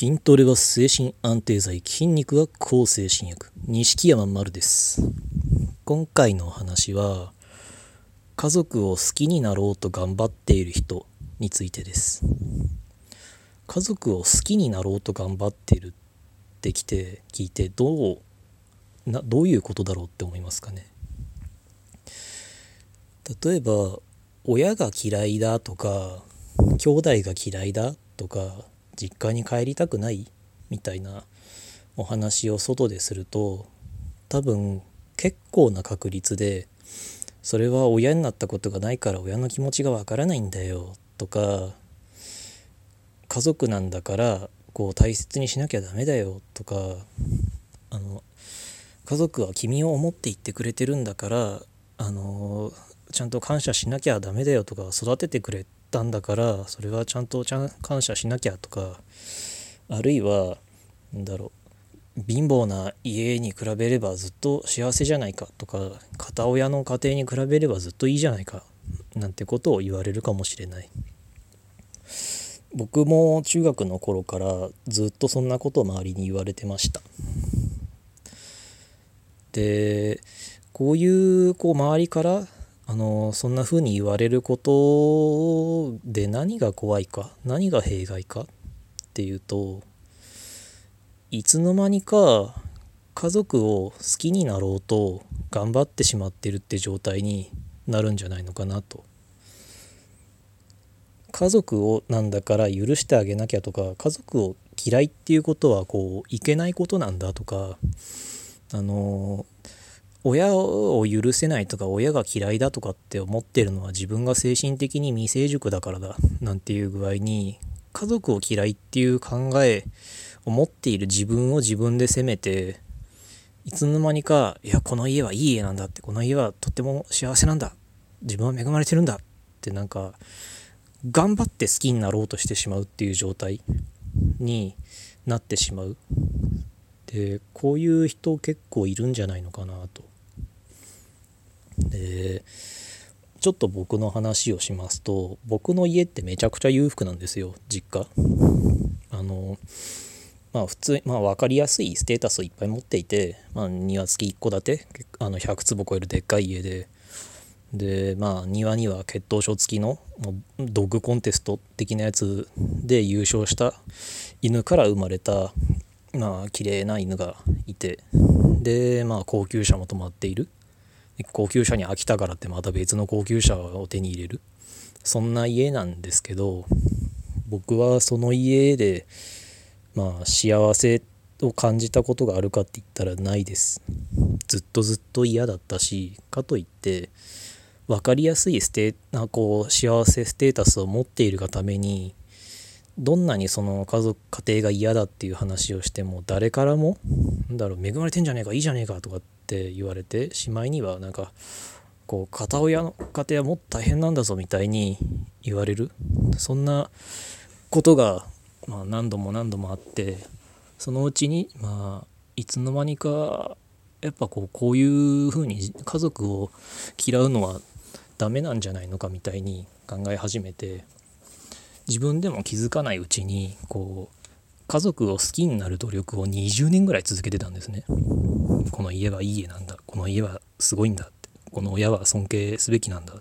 筋トレは精神安定剤筋肉は抗精神薬。錦山丸です。今回のお話は家族を好きになろうと頑張っている人についてです。家族を好きになろうと頑張っているってきて聞いてどうなどういうことだろうって思いますかね。例えば親が嫌いだとか兄弟が嫌いだとか実家に帰りたくない？みたいなお話を外ですると多分結構な確率でそれは親になったことがないから親の気持ちがわからないんだよとか家族なんだからこう大切にしなきゃダメだよとかあの家族は君を思って言ってくれてるんだからあのちゃんと感謝しなきゃダメだよとか育ててくれたんだからそれはちゃんとちゃん感謝しなきゃとかあるいは何だろう貧乏な家に比べればずっと幸せじゃないかとか片親の家庭に比べればずっといいじゃないかなんてことを言われるかもしれない。僕も中学の頃からずっとそんなことを周りに言われてました。でこういうこう周りからあのそんな風に言われることで何が怖いか何が弊害かっていうといつの間にか家族を好きになろうと頑張ってしまってるって状態になるんじゃないのかなと。家族をなんだから許してあげなきゃとか家族を嫌いっていうことはこういけないことなんだとかあの親を許せないとか親が嫌いだとかって思ってるのは自分が精神的に未成熟だからだなんていう具合に家族を嫌いっていう考えを持っている自分を自分で責めていつの間にかいやこの家はいい家なんだってこの家はとっても幸せなんだ自分は恵まれてるんだってなんか頑張って好きになろうとしてしまうっていう状態になってしまう。でこういう人結構いるんじゃないのかなと。でちょっと僕の話をしますと僕の家ってめちゃくちゃ裕福なんですよ実家。あのまあ普通まあ分かりやすいステータスをいっぱい持っていて、まあ、庭付き1戸建てあの100坪超えるでっかい家で。でまあ庭には血統書付きのドッグコンテスト的なやつで優勝した犬から生まれたまあ綺麗な犬がいて。でまあ高級車も止まっている。高級車に飽きたからってまた別の高級車を手に入れる？そんな家なんですけど僕はその家でまあ幸せを感じたことがあるかって言ったらないです。ずっとずっと嫌だったしかといって分かりやすいステなこう幸せステータスを持っているがためにどんなにその家族家庭が嫌だっていう話をしても誰からもなんだろう恵まれてんじゃねえかいいじゃねえかとかって言われてしまいにはなんかこう片親の家庭はもっと大変なんだぞみたいに言われる。そんなことが、まあ、何度も何度もあってそのうちにまあいつの間にかやっぱこうこういうふうに家族を嫌うのはダメなんじゃないのかみたいに考え始めて自分でも気づかないうちにこう家族を好きになる努力を20年ぐらい続けてたんですね。この家はいい家なんだ。この家はすごいんだって。この親は尊敬すべきなんだ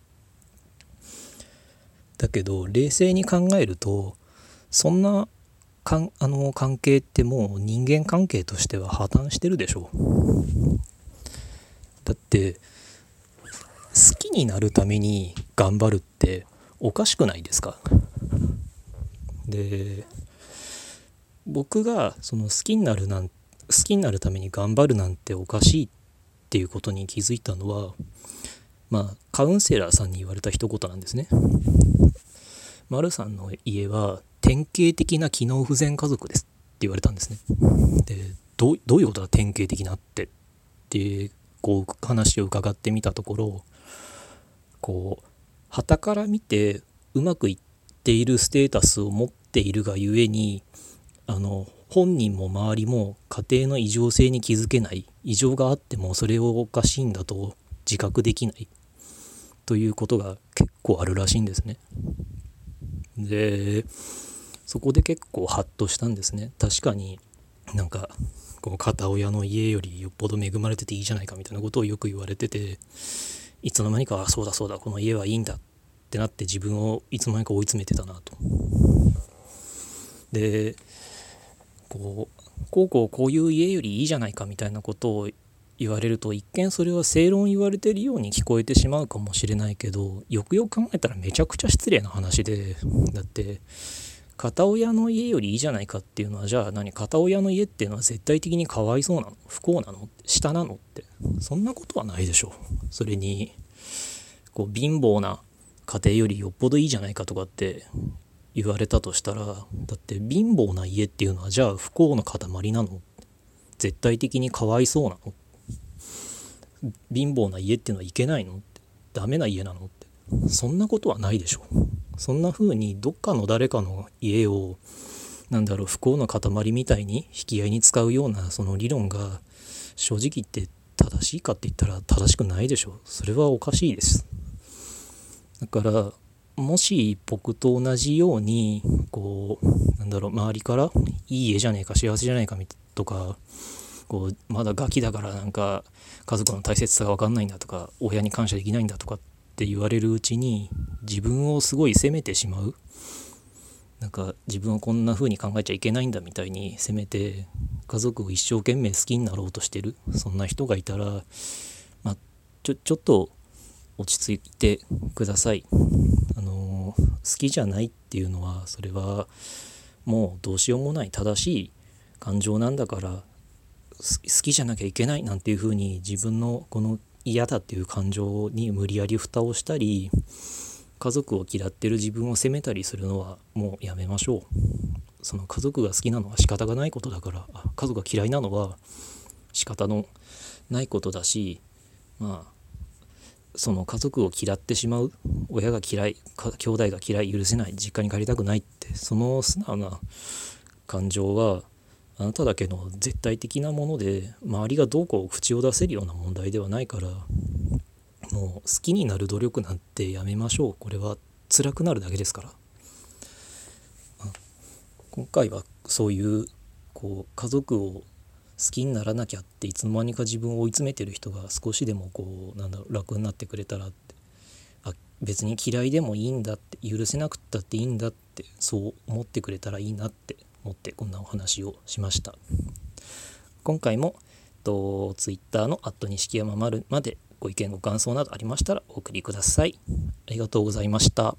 だけど冷静に考えるとそんなかんあの関係ってもう人間関係としては破綻してるでしょだって好きになるために頑張るっておかしくないですか。で僕がその好きになるなん好きになるために頑張るなんておかしいっていうことに気づいたのはまあカウンセラーさんに言われた一言なんですね。丸さんの家は典型的な機能不全家族ですって言われたんですね。でどういうことだ典型的なって？ってこう話を伺ってみたところこう旗から見てうまくいっているステータスを持っているがゆえにあの本人も周りも家庭の異常性に気づけない異常があってもそれをおかしいんだと自覚できないということが結構あるらしいんですね。でそこで結構ハッとしたんですね確かになんかこう片親の家よりよっぽど恵まれてていいじゃないかみたいなことをよく言われてていつの間にかそうだそうだこの家はいいんだってなって自分をいつの間にか追い詰めてたなと。でこうこうこうこういう家よりいいじゃないかみたいなことを言われると一見それは正論言われてるように聞こえてしまうかもしれないけどよくよく考えたらめちゃくちゃ失礼な話でだって片親の家よりいいじゃないかっていうのはじゃあ何片親の家っていうのは絶対的にかわいそうなの不幸なの下なのってそんなことはないでしょそれにこう貧乏な家庭よりよっぽどいいじゃないかとかって言われたとしたらだって貧乏な家っていうのはじゃあ不幸の塊なの？絶対的にかわいそうなの？貧乏な家っていうのはいけないの？ってダメな家なの？ってそんなことはないでしょそんな風にどっかの誰かの家をなんだろう不幸の塊みたいに引き合いに使うようなその理論が正直言って正しいかって言ったら正しくないでしょそれはおかしいです。だからもし僕と同じようにこうなんだろう周りからいい家じゃねえか幸せじゃないかとかこうまだガキだからなんか家族の大切さが分かんないんだとか親に感謝できないんだとかって言われるうちに自分をすごい責めてしまうなんか自分はこんな風に考えちゃいけないんだみたいに責めて家族を一生懸命好きになろうとしてるそんな人がいたら、まあ、ちょちょっと落ち着いてください。好きじゃないっていうのはそれはもうどうしようもない。正しい感情なんだから好きじゃなきゃいけないなんていうふうに自分のこの嫌だっていう感情に無理やり蓋をしたり家族を嫌ってる自分を責めたりするのはもうやめましょう。その家族が好きなのは仕方がないことだから家族が嫌いなのは仕方のないことだしまあその家族を嫌ってしまう親が嫌い兄弟が嫌い許せない実家に帰りたくないってその素直な感情はあなただけの絶対的なもので周りがどうこう口を出せるような問題ではないからもう好きになる努力なんてやめましょう。これは辛くなるだけですから。今回はそういうこう家族を好きにならなきゃっていつの間にか自分を追い詰めてる人が少しでもこうなんだろう楽になってくれたらって。あ別に嫌いでもいいんだって許せなくったっていいんだってそう思ってくれたらいいなって思ってこんなお話をしました。今回もと Twitter の「錦山丸」までご意見ご感想などありましたらお送りください。ありがとうございました。